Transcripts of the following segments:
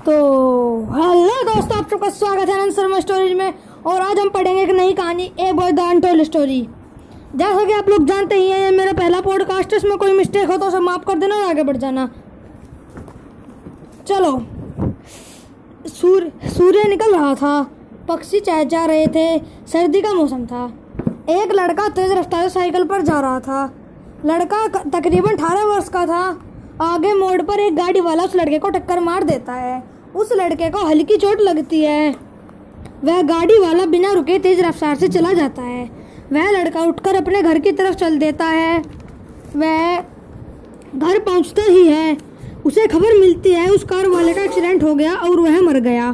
तो हेलो दोस्तों, आप सबका स्वागत है अनंत शर्मा स्टोरीज में। और आज हम पढ़ेंगे एक नई कहानी, a boy the untold story जैसा कि आप लोग जानते ही हैं ये मेरा पहला पॉडकास्ट है इसमें कोई मिस्टेक हो तो उसे माफ़ कर देना और आगे बढ़ जाना। चलो। सूर्य सूर्य निकल रहा था। पक्षी चाह जा रहे थे। सर्दी का मौसम था। एक लड़का तेज रफ्तार साइकिल पर जा रहा था। लड़का तकरीबन अठारह वर्ष का था। आगे मोड़ पर एक गाड़ी वाला उस लड़के को टक्कर मार देता है। उस लड़के को हल्की चोट लगती है। वह गाड़ी वाला बिना रुके तेज रफ्तार से चला जाता है। वह लड़का उठकर अपने घर की तरफ़ चल देता है। वह घर पहुँचता ही है। उसे खबर मिलती है उस कार वाले का एक्सीडेंट हो गया और वह मर गया।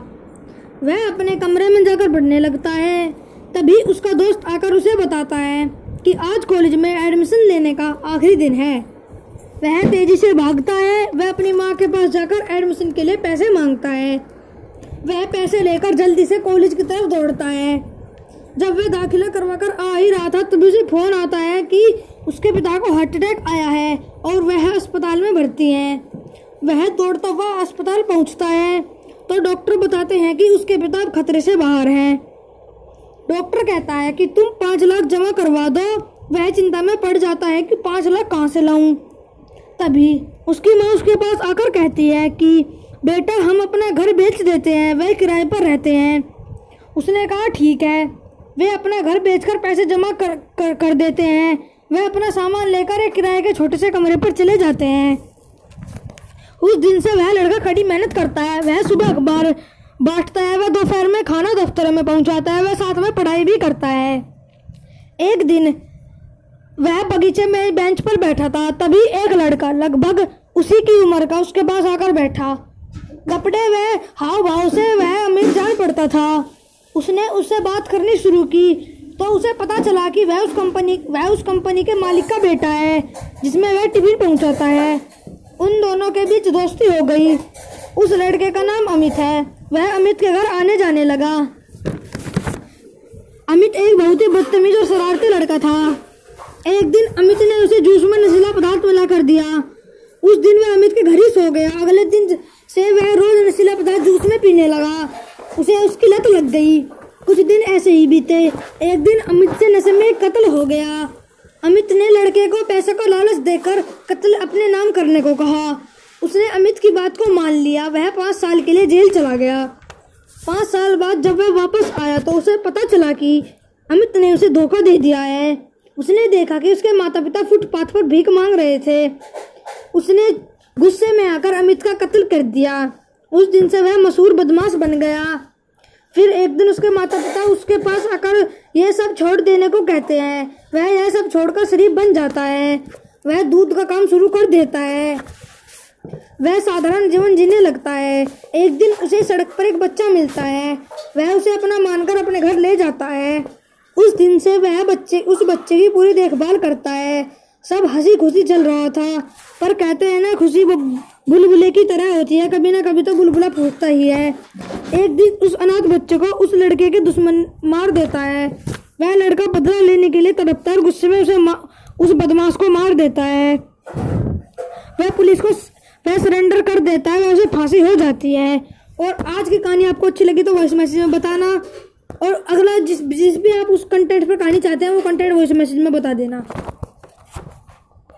वह अपने कमरे में जाकर पढ़ने लगता है। तभी उसका दोस्त आकर उसे बताता है कि आज कॉलेज में एडमिशन लेने का आखिरी दिन है। वह तेज़ी से भागता है, वह अपनी माँ के पास जाकर एडमिशन के लिए पैसे माँगता है। वह पैसे लेकर जल्दी से कॉलेज की तरफ़ दौड़ता है। जब वह दाखिला करवा कर आ ही रहा था, तभी उसे फ़ोन आता है कि उसके पिता को हार्ट अटैक आया है और वह अस्पताल में भर्ती हैं। वह दौड़ता हुआ अस्पताल पहुँचता है। तो डॉक्टर बताते हैं कि उसके पिता अब खतरे से बाहर हैं। डॉक्टर कहता है कि, तुम पाँच लाख जमा करवा दो। वह चिंता में पड़ जाता है कि पाँच लाख कहाँ से लाऊं? तभी उसकी माँ उसके पास आकर कहती है कि बेटा हम अपना घर बेच देते हैं वह किराए पर रहते हैं। उसने कहा ठीक है। वे अपना घर बेचकर पैसे जमा कर कर, कर देते हैं। वह अपना सामान लेकर एक किराए के छोटे से कमरे पर चले जाते हैं। उस दिन से वह लड़का कड़ी मेहनत करता है। वह सुबह अखबार बांटता है वह दोपहर में खाना दफ्तर में पहुंचाता है वह साथ में पढ़ाई भी करता है। एक दिन वह बगीचे में बेंच पर बैठा था, तभी एक लड़का लगभग उसी की उम्र का उसके पास आकर बैठा। कपड़े वह हाव भाव से वह अमीर जान पड़ता था। उसने उससे बात करनी शुरू की तो उसे पता चला कि वह उस कंपनी, वह उस कंपनी के मालिक का बेटा है, जिसमें वह टिफ़िन पहुंचाता है। उन दोनों के बीच दोस्ती हो गई। उस लड़के का नाम अमित है। वह अमित के घर आने जाने लगा। अमित एक बहुत ही बदतमीज और शरारती लड़का था। एक दिन अमित ने उसे जूस में नशीला पदार्थ मिला कर दिया। उस दिन वह अमित के घर ही सो गया। अगले दिन से वह रोज नशीला पदार्थ जूस में पीने लगा। उसे उसकी लत लग गई। कुछ दिन ऐसे ही बीते। एक दिन अमित से नशे में कत्ल हो गया। अमित ने लड़के को पैसे का लालच देकर कत्ल अपने नाम करने को कहा। उसने अमित की बात को मान लिया। वह पाँच साल के लिए जेल चला गया। पाँच साल बाद जब वह वापस आया तो उसे पता चला कि अमित ने उसे धोखा दे दिया है। उसने देखा कि उसके माता पिता फुटपाथ पर भीख मांग रहे थे। उसने गुस्से में आकर अमित का कत्ल कर दिया। उस दिन से वह मशहूर बदमाश बन गया। फिर एक दिन उसके माता पिता उसके पास आकर यह सब छोड़ देने को कहते हैं। वह यह सब छोड़कर शरीफ बन जाता है। वह दूध का काम शुरू कर देता है। वह साधारण जीवन जीने लगता है। एक दिन उसे सड़क पर एक बच्चा मिलता है। वह उसे अपना मानकर अपने घर ले जाता है। उस दिन से वह बच्चे, उस बच्चे की पूरी देखभाल करता है। सब हँसी खुशी चल रहा था, पर कहते हैं ना, खुशी बुलबुले की तरह होती है, कभी ना कभी तो बुलबुला पूछता ही है। एक दिन उस अनाथ बच्चे को उस लड़के के दुश्मन मार देता है। वह लड़का बदला लेने के लिए तड़पता है और गुस्से में उसे उस बदमाश को मार देता है। वह पुलिस को वह सरेंडर कर देता है, वह उसे फांसी हो जाती है। और आज की कहानी आपको अच्छी लगी तो वॉइस मैसेज में बताना। और अगला जिस जिस भी आप उस कंटेंट पर कहानी चाहते हैं, वो कंटेंट वॉइस मैसेज में बता देना।